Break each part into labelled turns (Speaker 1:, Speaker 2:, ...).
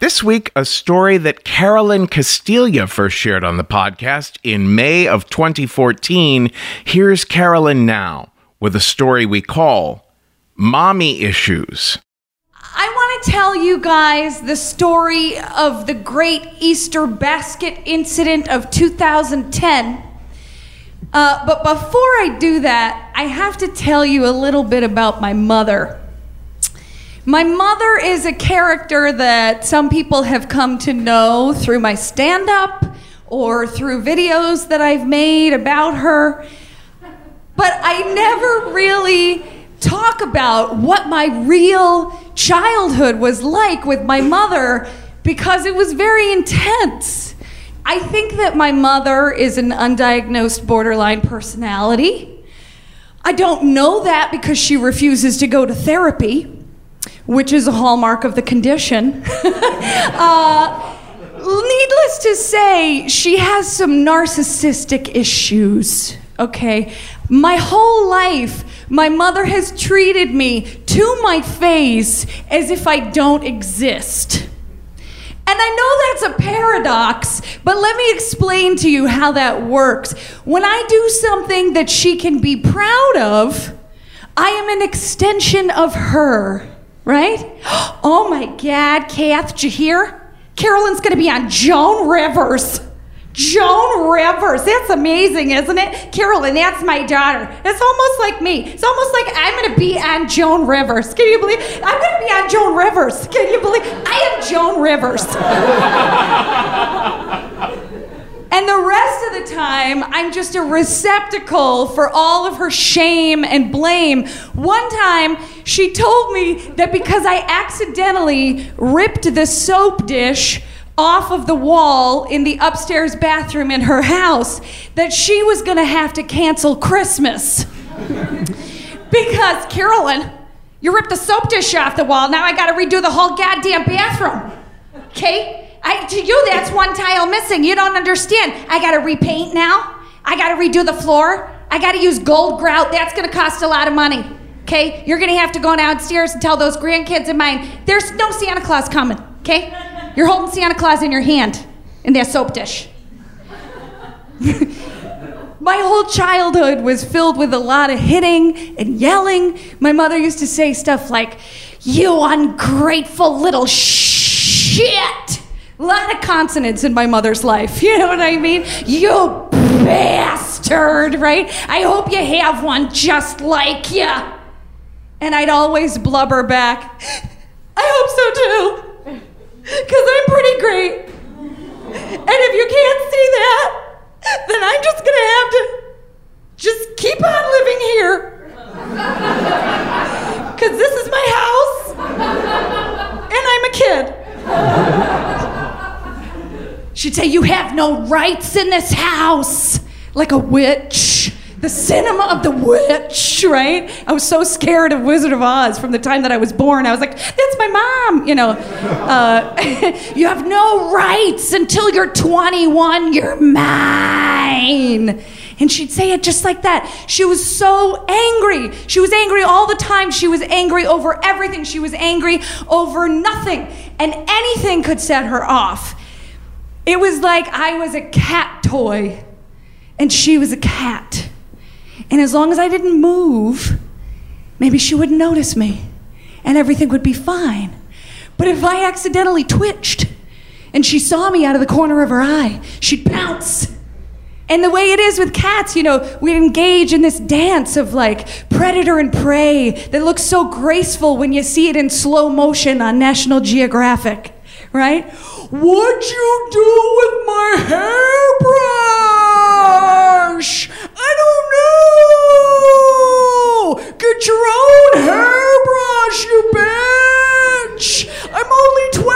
Speaker 1: This week, a story that Carolyn Castiglia first shared on the podcast in May of 2014. Here's Carolyn now with a story we call Mommy Issues.
Speaker 2: I want to tell you guys the story of the great Easter basket incident of 2010. Uh, but before I do that, I have to tell you a little bit about my mother. My mother is a character that some people have come to know through my stand up or through videos that I've made about her. But I never really talk about what my real childhood was like with my mother because it was very intense. I think that my mother is an undiagnosed borderline personality. I don't know that because she refuses to go to therapy which is a hallmark of the condition. uh, needless to say, she has some narcissistic issues, okay? My whole life, my mother has treated me to my face as if I don't exist. And I know that's a paradox, but let me explain to you how that works. When I do something that she can be proud of, I am an extension of her right? Oh my God, Kath, hear? Carolyn's gonna be on Joan Rivers. Joan Rivers. That's amazing, isn't it? Carolyn, that's my daughter. It's almost like me. It's almost like I'm going to be on Joan Rivers. Can you believe? I'm going to be on Joan Rivers. Can you believe? I am Joan Rivers. And the rest of the time, I'm just a receptacle for all of her shame and blame. One time, she told me that because I accidentally ripped the soap dish off of the wall in the upstairs bathroom in her house, that she was gonna have to cancel Christmas. because, Carolyn, you ripped the soap dish off the wall, now I gotta redo the whole goddamn bathroom. Okay? I, to you, that's one tile missing. You don't understand. I got to repaint now. I got to redo the floor. I got to use gold grout. That's going to cost a lot of money. Okay? You're gonna have to go downstairs and tell those grandkids of mine there's no Santa Claus coming. Okay? You're holding Santa Claus in your hand in that soap dish. My whole childhood was filled with a lot of hitting and yelling. My mother used to say stuff like, You ungrateful little shit. A lot of consonants in my mother's life. You know what I mean? You bastard, right? I hope you have one just like you. And I'd always blubber back, I hope so too. Because I'm pretty great. And if you can't see that, then I'm just gonna have to just keep on living here. Because this is my house, and I'm a kid. She'd say, You have no rights in this house, like a witch. The cinema of the witch, right? I was so scared of Wizard of Oz from the time that I was born. I was like, that's my mom, you know. Uh, you have no rights until you're 21, you're mine. And she'd say it just like that. She was so angry. She was angry all the time. She was angry over everything. She was angry over nothing. And anything could set her off. It was like I was a cat toy and she was a cat. And as long as I didn't move, maybe she wouldn't notice me and everything would be fine. But if I accidentally twitched and she saw me out of the corner of her eye, she'd pounce. And the way it is with cats, you know, we engage in this dance of like predator and prey that looks so graceful when you see it in slow motion on National Geographic, right? What'd you do with my hairbrush? I don't know. Get your own hairbrush, you bitch. I'm only 12.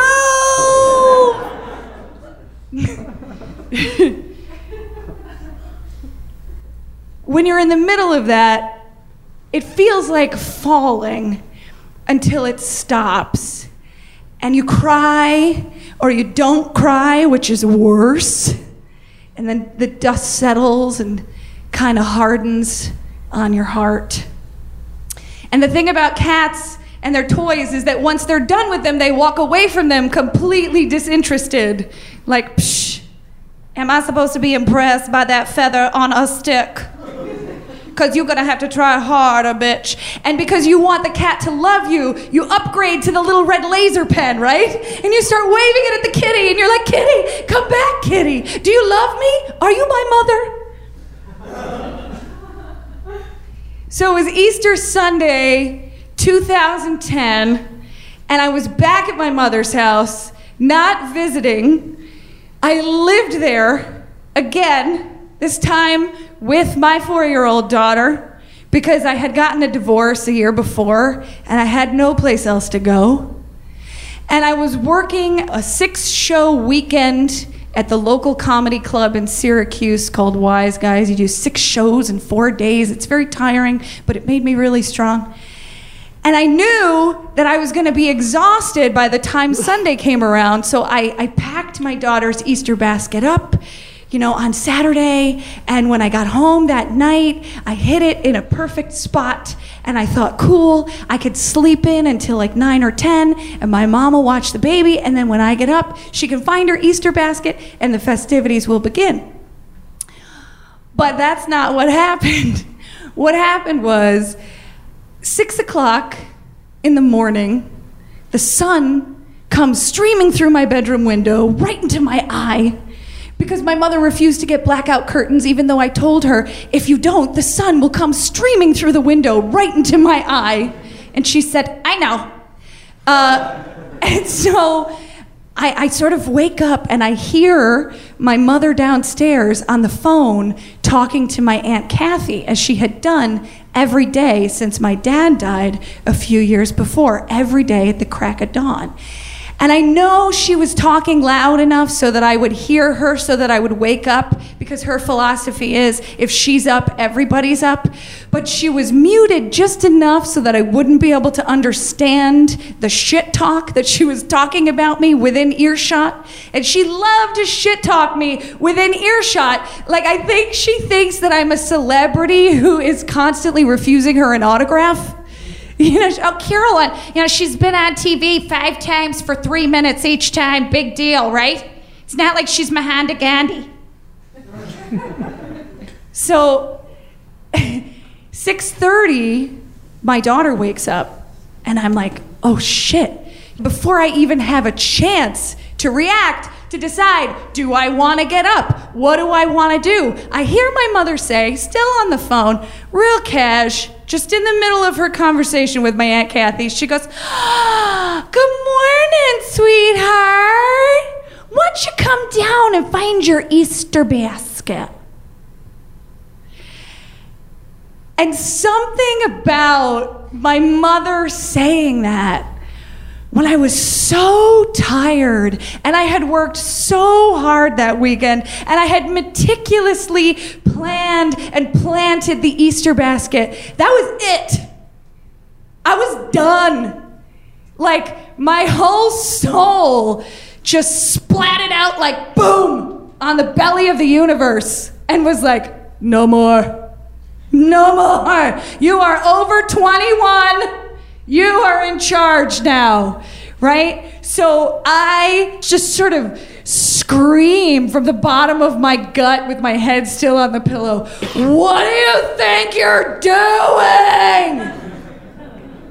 Speaker 2: when you're in the middle of that, it feels like falling until it stops. And you cry, or you don't cry, which is worse. And then the dust settles and kind of hardens on your heart. And the thing about cats and their toys is that once they're done with them, they walk away from them completely disinterested. Like, psh, am I supposed to be impressed by that feather on a stick? Because you're gonna have to try harder, bitch. And because you want the cat to love you, you upgrade to the little red laser pen, right? And you start waving it at the kitty, and you're like, Kitty, come back, kitty. Do you love me? Are you my mother? so it was Easter Sunday, 2010, and I was back at my mother's house, not visiting. I lived there again, this time with my four year old daughter because I had gotten a divorce a year before and I had no place else to go. And I was working a six show weekend at the local comedy club in Syracuse called Wise Guys. You do six shows in four days. It's very tiring, but it made me really strong. And I knew that I was going to be exhausted by the time Sunday came around, so I, I packed my daughter's Easter basket up you know, on Saturday. And when I got home that night, I hit it in a perfect spot. And I thought, cool, I could sleep in until like 9 or 10, and my mom will watch the baby. And then when I get up, she can find her Easter basket, and the festivities will begin. But that's not what happened. What happened was, six o'clock in the morning, the sun comes streaming through my bedroom window right into my eye because my mother refused to get blackout curtains, even though I told her, if you don't, the sun will come streaming through the window right into my eye. And she said, I know. Uh, and so I, I, sort of wake up and I hear my mother downstairs on the phone talking to my Aunt Kathy, as she had done every day since my dad died a few years before, every day at the crack of dawn. And I know she was talking loud enough so that I would hear her, so that I would wake up, because her philosophy is if she's up, everybody's up. But she was muted just enough so that I wouldn't be able to understand the shit talk that she was talking about me within earshot. And she loved to shit talk me within earshot. Like, I think she thinks that I'm a celebrity who is constantly refusing her an autograph. You know, oh, Carolyn, you know, she's been on TV five times for three minutes each time. Big deal, right? It's not like she's Mahatma Gandhi. so, 6.30, my daughter wakes up, and I'm like, oh shit. Before I even have a chance to react, to decide do I want to get up? What do I want to do? I hear my mother say, still on the phone, real cash, just in the middle of her conversation with my Aunt Kathy, she goes, oh, Good morning, sweetheart. Why don't you come down and find your Easter basket? And something about my mother saying that when I was so tired and I had worked so hard that weekend and I had meticulously planned and planted the Easter basket, that was it. I was done. Like my whole soul just splatted out like boom on the belly of the universe and was like, no more. No more. You are over 21. You are in charge now, right? So I just sort of scream from the bottom of my gut with my head still on the pillow. What do you think you're doing?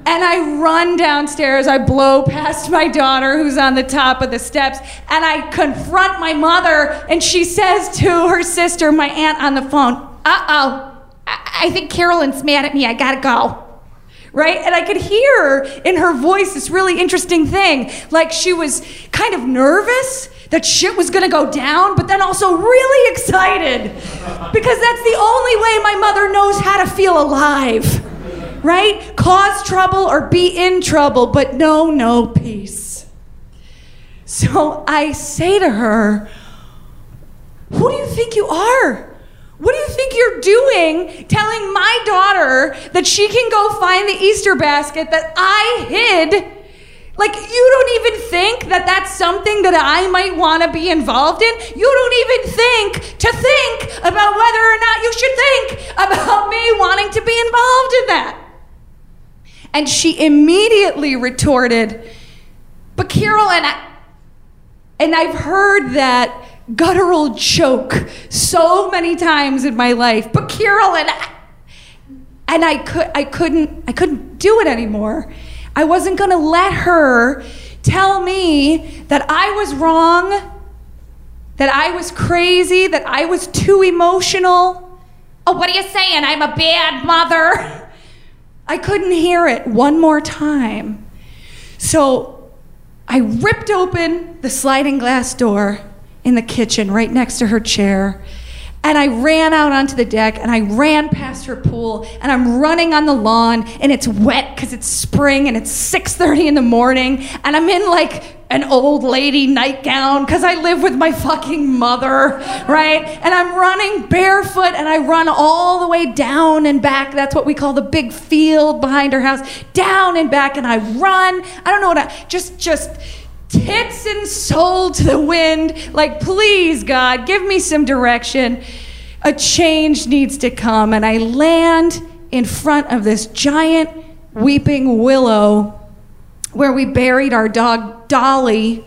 Speaker 2: And I run downstairs. I blow past my daughter, who's on the top of the steps, and I confront my mother. And she says to her sister, my aunt, on the phone, Uh oh, I, I think Carolyn's mad at me. I gotta go right? And I could hear in her voice this really interesting thing. Like she was kind of nervous that shit was gonna go down, but then also really excited. Because that's the only way my mother knows how to feel alive, right? Cause trouble or be in trouble, but no, no peace. So I say to her, Who do you think you are? What do you think you're doing telling my daughter that she can go find the Easter basket that I hid? Like, you don't even think that that's something that I might want to be involved in? You don't even think to think about whether or not you should think about me wanting to be involved in that. And she immediately retorted, But Carol, and, I, and I've heard that guttural choke so many times in my life. But Carol and I, and I could I couldn't I couldn't do it anymore. I wasn't going to let her tell me that I was wrong, that I was crazy, that I was too emotional. Oh, what are you saying? I'm a bad mother. I couldn't hear it one more time. So I ripped open the sliding glass door in the kitchen right next to her chair. And I ran out onto the deck and I ran past her pool and I'm running on the lawn and it's wet because it's spring and it's 6:30 in the morning and I'm in like an old lady nightgown because I live with my fucking mother, right? And I'm running barefoot and I run all the way down and back. That's what we call the big field behind her house. Down and back and I run. I don't know what I just just tits and soul to the wind. Like, please, God, give me some direction. A change needs to come. And I land in front of this giant weeping willow where we buried our dog Dolly,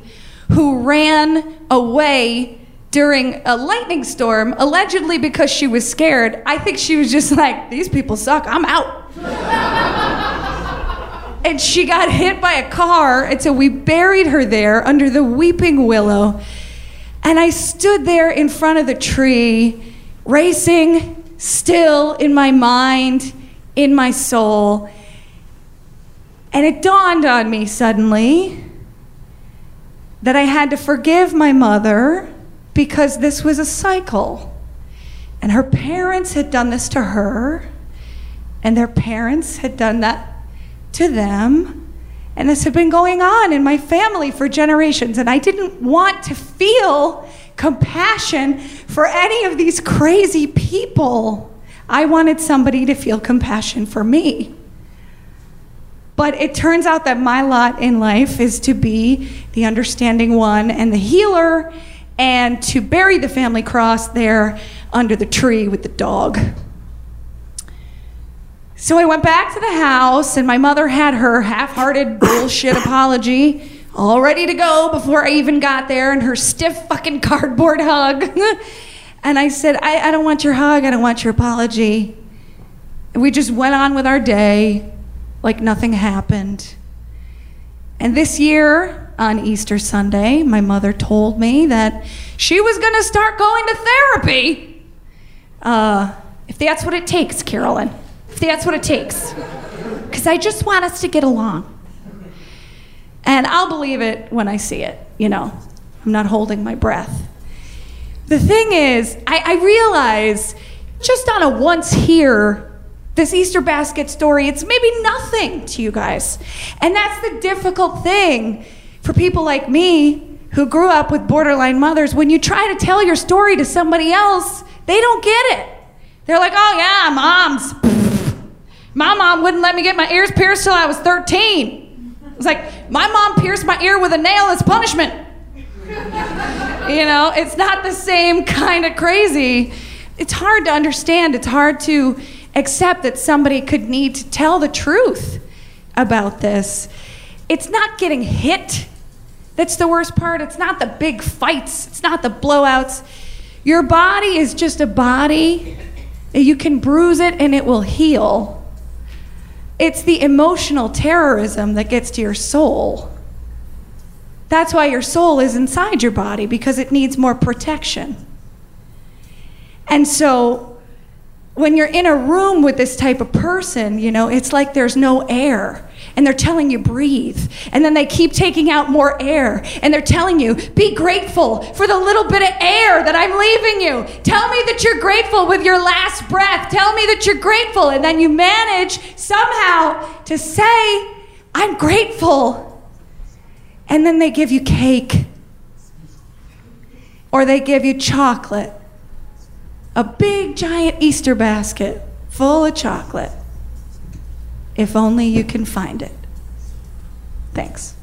Speaker 2: who ran away during a lightning storm, allegedly because she was scared. I think she was just like, these people suck, I'm out. and she got hit by a car. And so we buried her there under the weeping willow. And I stood there in front of the tree, racing still in my mind, in my soul. And it dawned on me suddenly that I had to forgive my mother because this was a cycle. And her parents had done this to her, and their parents had done that to them. And this had been going on in my family for generations. And I didn't want to feel compassion for any of these crazy people. I wanted somebody to feel compassion for me. But it turns out that my lot in life is to be the understanding one and the healer and to bury the family cross there under the tree with the dog. So I went back to the house, and my mother had her half hearted bullshit apology all ready to go before I even got there, and her stiff fucking cardboard hug. and I said, I, I don't want your hug, I don't want your apology. And we just went on with our day like nothing happened. And this year, on Easter Sunday, my mother told me that she was going to start going to therapy. Uh, if that's what it takes, Carolyn. If that's what it takes. Because I just want us to get along. And I'll believe it when I see it, you know. I'm not holding my breath. The thing is, I, I realize just on a once here this Easter basket story, it's maybe nothing to you guys. And that's the difficult thing for people like me who grew up with borderline mothers. When you try to tell your story to somebody else, they don't get it. They're like, oh, yeah, moms. My mom wouldn't let me get my ears pierced till I was 13. It's like, my mom pierced my ear with a nail as punishment. you know, it's not the same kind of crazy. It's hard to understand. It's hard to accept that somebody could need to tell the truth about this. It's not getting hit that's the worst part. It's not the big fights, it's not the blowouts. Your body is just a body. You can bruise it and it will heal. It's the emotional terrorism that gets to your soul. That's why your soul is inside your body because it needs more protection. And so when you're in a room with this type of person, you know, it's like there's no air. And they're telling you, breathe. And then they keep taking out more air. And they're telling you, be grateful for the little bit of air that I'm leaving you. Tell me that you're grateful with your last breath. Tell me that you're grateful. And then you manage somehow to say, I'm grateful. And then they give you cake. Or they give you chocolate a big giant Easter basket full of chocolate. If only you can find it. Thanks.